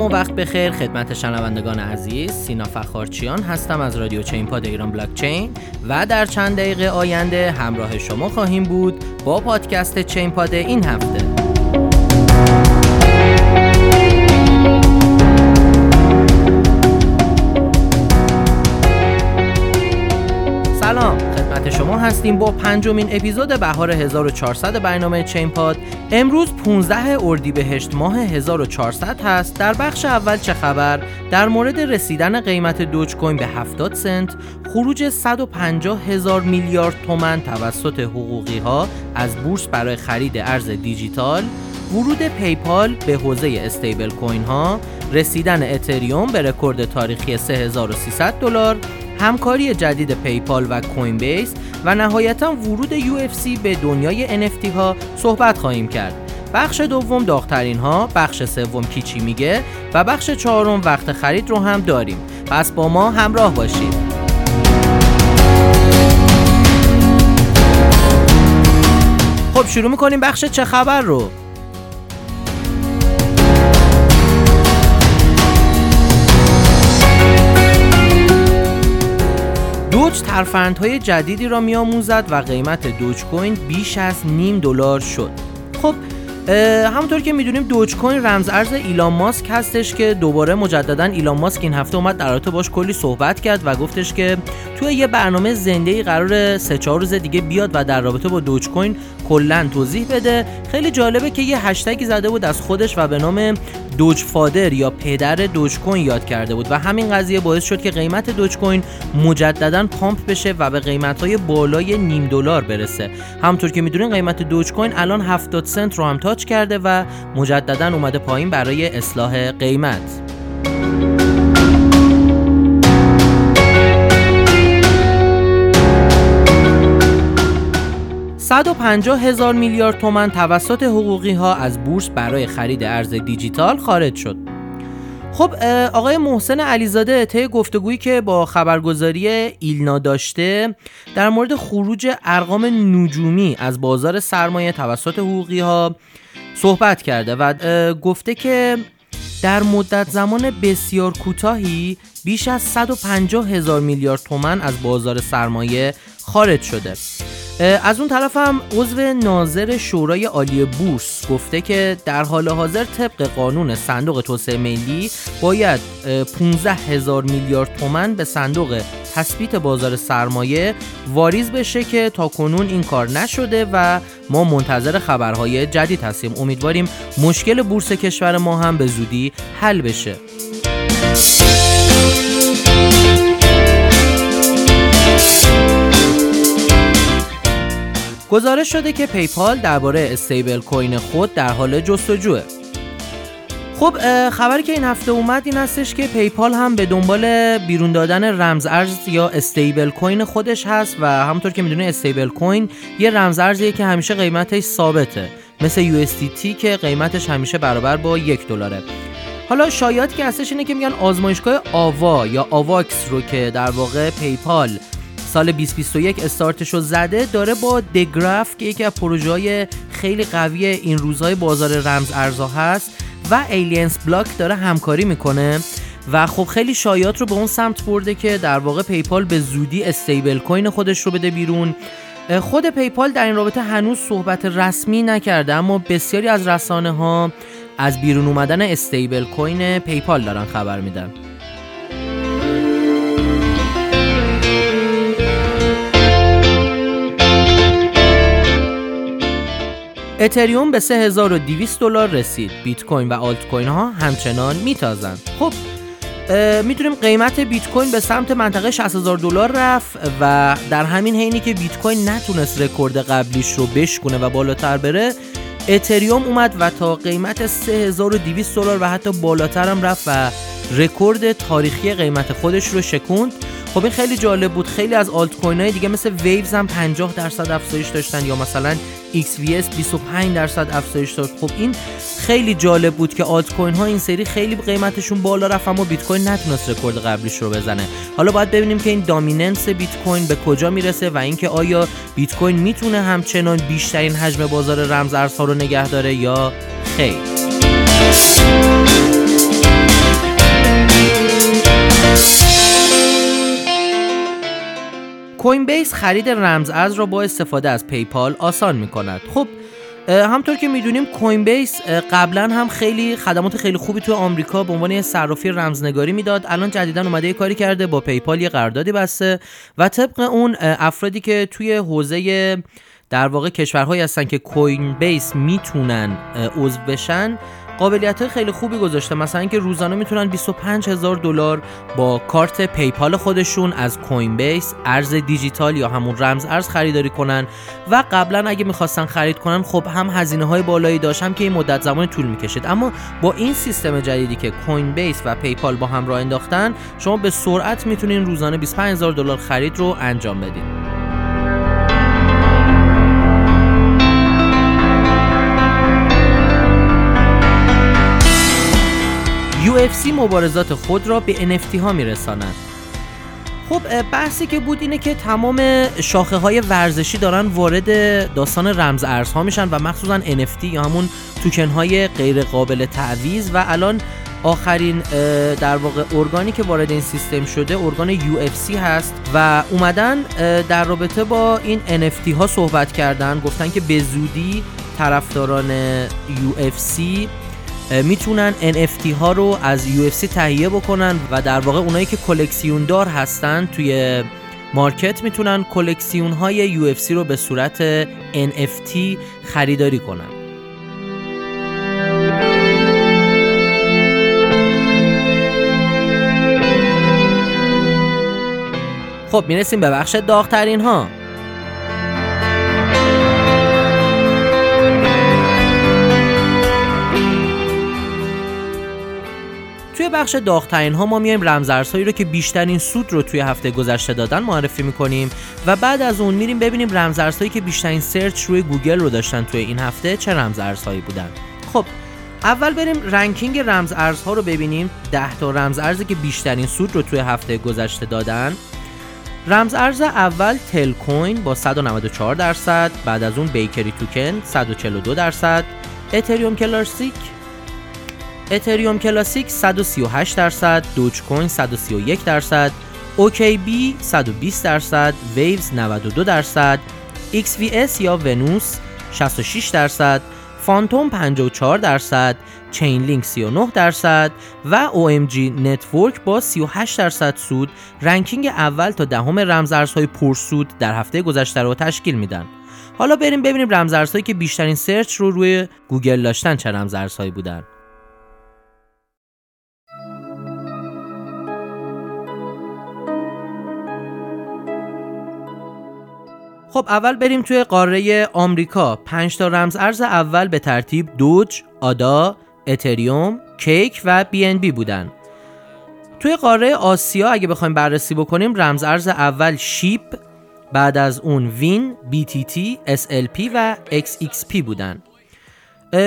سلام و وقت بخیر. خدمت شنوندگان عزیز سینا فخارچیان هستم از رادیو چین پاد ایران بلاک چین و در چند دقیقه آینده همراه شما خواهیم بود با پادکست چین پاد این هفته. هستیم با پنجمین اپیزود بهار 1400 برنامه چین پاد. امروز 15 اردیبهشت ماه 1400 هست. در بخش اول چه خبر؟ در مورد رسیدن قیمت دوج کوین به 70 سنت خروج 150 هزار میلیارد تومن توسط حقوقی ها از بورس برای خرید ارز دیجیتال ورود پیپال به حوزه stablecoin ها رسیدن اتریوم به رکورد تاریخی 3300 دلار همکاری جدید پیپال و کوین بیس و نهایتا ورود UFC به دنیای NFT ها صحبت خواهیم کرد. بخش دوم داغترین ها، بخش سوم کیچی میگه و بخش چهارم وقت خرید رو هم داریم. پس با ما همراه باشید. خب شروع می‌کنیم بخش چه خبر رو دوج ترفندهای جدیدی را میآموزد و قیمت دوج کوین بیش از نیم دلار شد. خب همونطور که می‌دونیم دوج کوین رمز ارز ایلان ماسک هستش که دوباره مجددا ایلان ماسک این هفته اومد در رابطه باش کلی صحبت کرد و گفتش که توی یه برنامه زنده ای قرار سه چهار روز دیگه بیاد و در رابطه با دوج کوین کلا توضیح بده. خیلی جالبه که یه هشتگی زده بود از خودش و به نام دوج فادر یا پدر دوج کوین یاد کرده بود و همین قضیه باعث شد که قیمت دوج کوین مجددا پامپ بشه و به قیمت های بالای نیم دلار برسه. همونطور که می‌دونین قیمت دوج کوین الان 70 سنت رو هم تاچ کرده و مجددا اومده پایین برای اصلاح قیمت. 150 هزار میلیارد تومن توسط حقوقی ها از بورس برای خرید ارز دیجیتال خارج شد. خب آقای محسن علیزاده طی گفتگویی که با خبرگزاری ایلنا داشته در مورد خروج ارقام نجومی از بازار سرمایه توسط حقوقی ها صحبت کرده و گفته که در مدت زمان بسیار کوتاهی بیش از 150 هزار میلیارد تومن از بازار سرمایه خارج شده از اون طرف هم عضو ناظر شورای عالی بورس گفته که در حال حاضر طبق قانون صندوق توسعه ملی باید 15 هزار میلیارد تومن به صندوق تثبیت بازار سرمایه واریز بشه که تا کنون این کار نشده و ما منتظر خبرهای جدید هستیم. امیدواریم مشکل بورس کشور ما هم به زودی حل بشه. گزارش شده که پیپال درباره استیبل کوین خود در حال جستجوه. خب خبری که این هفته اومد این هستش که پیپال هم به دنبال بیرون دادن رمز ارز یا استیبل کوین خودش هست و همونطور که می‌دونه استیبل کوین یه رمز ارزیه که همیشه قیمتش ثابته. مثل USDT که قیمتش همیشه برابر با یک دلاره. حالا شایعاتی که هستش اینه که میگن آزمایشگاه آوا یا آواکس رو که در واقع پیپال سال 2021 استارتش رو زده داره با دگراف که یکی از پروژه خیلی قوی این روزهای بازار رمز ارزها هست و الاینس بلاک داره همکاری می‌کنه. و خب خیلی شایعات رو به اون سمت برده که در واقع پیپال به زودی stablecoin خودش رو بده بیرون. خود پیپال در این رابطه هنوز صحبت رسمی نکرده اما بسیاری از رسانه ها از بیرون اومدن stablecoin پیپال دارن خبر میدن. اتریوم به 3200 دلار رسید. بیت کوین و آلت کوین ها همچنان میتازند. خب می‌تونیم قیمت بیت کوین به سمت منطقه 60000 دلار رفت و در همین حینی که بیت کوین نتونست رکورد قبلیش رو بشکنه و بالاتر بره اتریوم اومد و تا قیمت 3200 دلار و حتی بالاتر هم رفت و رکورد تاریخی قیمت خودش رو شکوند. خب این خیلی جالب بود. خیلی از آلت کوین های دیگه مثل ویوز هم 50 درصد افزایش داشتن یا مثلا XVS 25 درصد افزایش داشت خب این خیلی جالب بود که آلت کوین ها این سری خیلی قیمتشون بالا رفت اما بیت کوین نتونست رکورد قبلیش رو بزنه. حالا باید ببینیم که این دامیننس بیت کوین به کجا می‌رسه و اینکه آیا بیت کوین می‌تونه همچنان بیشترین حجم بازار رمز ارزها رو نگه داره یا خیر. کوین بیس خرید رمز ارز را با استفاده از پیپال آسان می کند خب همطور که می‌دونیم کوین بیس قبلا هم خیلی خدمات خیلی خوبی تو آمریکا به عنوان صرافی رمزنگاری می‌داد. الان جدیدا اومده یه کاری کرده با پیپال یه قراردادی بسته و طبق اون افرادی که توی حوزه در واقع کشورهایی هستن که کوین بیس می‌تونن عضو بشن قابلیت خیلی خوبی گذاشته. مثلا اینکه روزانه می‌تونن 25 هزار دلار با کارت پیپال خودشون از کوین بیس ارز دیجیتال یا همون رمز ارز خریداری کنن. و قبلا اگه می‌خواستن خرید کنن خب هم هزینه های بالایی داشت که این مدت زمان طول می‌کشید. اما با این سیستم جدیدی که کوین بیس و پیپال با هم راه انداختن شما به سرعت می‌تونین روزانه 25 هزار دلار خرید رو انجام بدید UFC مبارزات خود را به NFT ها میرسانند خب بحثی که بود اینه که تمام شاخه های ورزشی دارن وارد داستان رمز ارزها میشن و مخصوصا NFT یا همون توکن های غیر قابل تعویز و الان آخرین در واقع ارگانی که وارد این سیستم شده ارگان UFC هست و اومدن در رابطه با این NFT ها صحبت کردن گفتن که به زودی طرفداران UFC می‌تونن NFT ها رو از UFC تهیه بکنن و در واقع اونایی که کلکسیون دار هستن توی مارکت می‌تونن کلکسیون های UFC رو به صورت NFT خریداری کنن. خب می‌رسیم به بخش داغترین ها توی بخش داغترین ها ما میایم رمزارزهایی رو که بیشترین سود رو توی هفته گذشته دادن معرفی می‌کنیم و بعد از اون میریم ببینیم رمزارزهایی که بیشترین search روی گوگل رو داشتن توی این هفته چه رمزارزهایی بودن. خب اول بریم ranking رمز ارزها رو ببینیم. 10 تا رمز ارزی که بیشترین سود رو توی هفته گذشته دادن. رمز ارز اول تل کوین با 194 درصد بعد از اون بیکری توکن 142 درصد. اتریوم کلاسیک اتریوم کلاسیک 138 درصد دوج کوین 131 درصد اوکی بی 120 درصد ویوز 92 درصد XVS یا ونوس 66 درصد فانتوم 54 درصد چین لینک 39 درصد و OMG Network با 38 درصد سود ranking اول تا دهم رمزارزهای پرسود در هفته گذشته رو تشکیل میدن. حالا بریم ببینیم رمزارزهایی که بیشترین search رو روی گوگل داشتن چه رمزارزهایی بودن. خب اول بریم توی قاره آمریکا. 5 تا رمز ارز اول به ترتیب دوج، آدا، اتریوم، کیک و بی ان بی بودن. توی قاره آسیا اگه بخوایم بررسی بکنیم رمز ارز اول شیب بعد از اون وین، BTT, SLP و XRP بودن.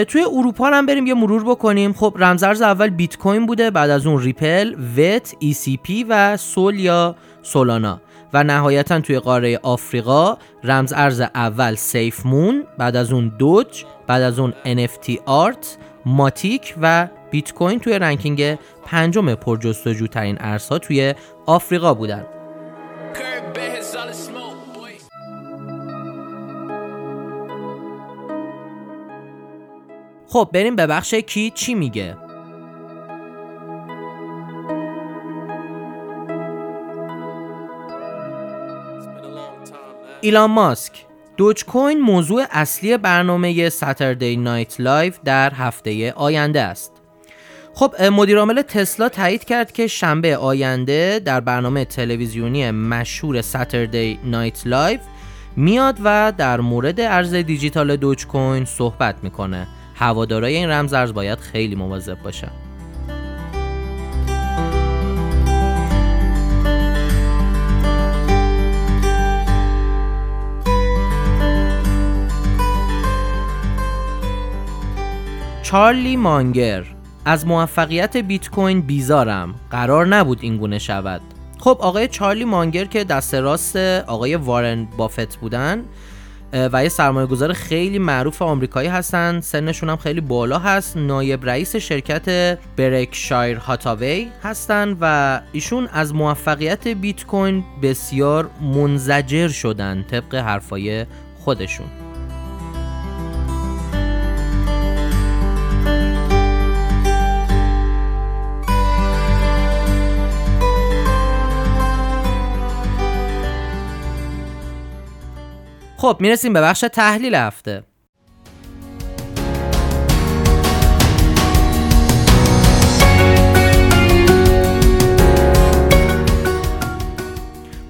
توی اروپا هم بریم یه مرور بکنیم. خب رمزارز اول بیت کوین بوده بعد از اون ریپل، وت، ECP و سول یا سولانا. و نهایتا توی قاره آفریقا رمز ارز اول سیف مون بعد از اون دوج بعد از اون NFT آرت ماتیک و بیت کوین توی ranking پنجم پرجستجوترین ارزها توی آفریقا بودن. خب بریم به بخش کی چی میگه. ایلان ماسک دوج کوین موضوع اصلی برنامه Saturday Night Live در هفته آینده است. خب مدیرعامل تسلا تایید کرد که شنبه آینده در برنامه تلویزیونی مشهور Saturday Night Live میاد و در مورد ارز دیجیتال دوج کوین صحبت می‌کنه. هوادارای این رمز ارز باید خیلی مواظب باشن. چارلی مانگر. از موفقیت بیت کوین بیزارم. قرار نبود این گونه شود. خب آقای چارلی مانگر که دست راست آقای وارن بافت بودن و یه سرمایه گذار خیلی معروف آمریکایی هستن. سنشون هم خیلی بالا هست. نایب رئیس شرکت برکشایر هاتاوی هستن و ایشون از موفقیت بیت کوین بسیار منزجر شدن طبق حرفای خودشون. خب می‌رسیم به بخش تحلیل هفته.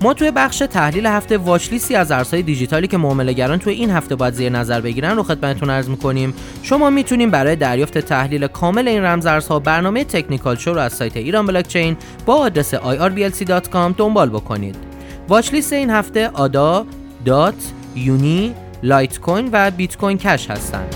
ما توی بخش تحلیل هفته watchlist ی از ارزهای دیجیتالی که معاملهگران توی این هفته باید زیر نظر بگیرن رو خدمتتون عرض می‌کنیم. شما می‌تونید برای دریافت تحلیل کامل این رمزارزها برنامه Technical Show رو از سایت ایران بلاکچین با آدرس irblc.com دنبال بکنید. watchlist این هفته آدا دات یونی، لایت کوین و بیت کوین کش هستند.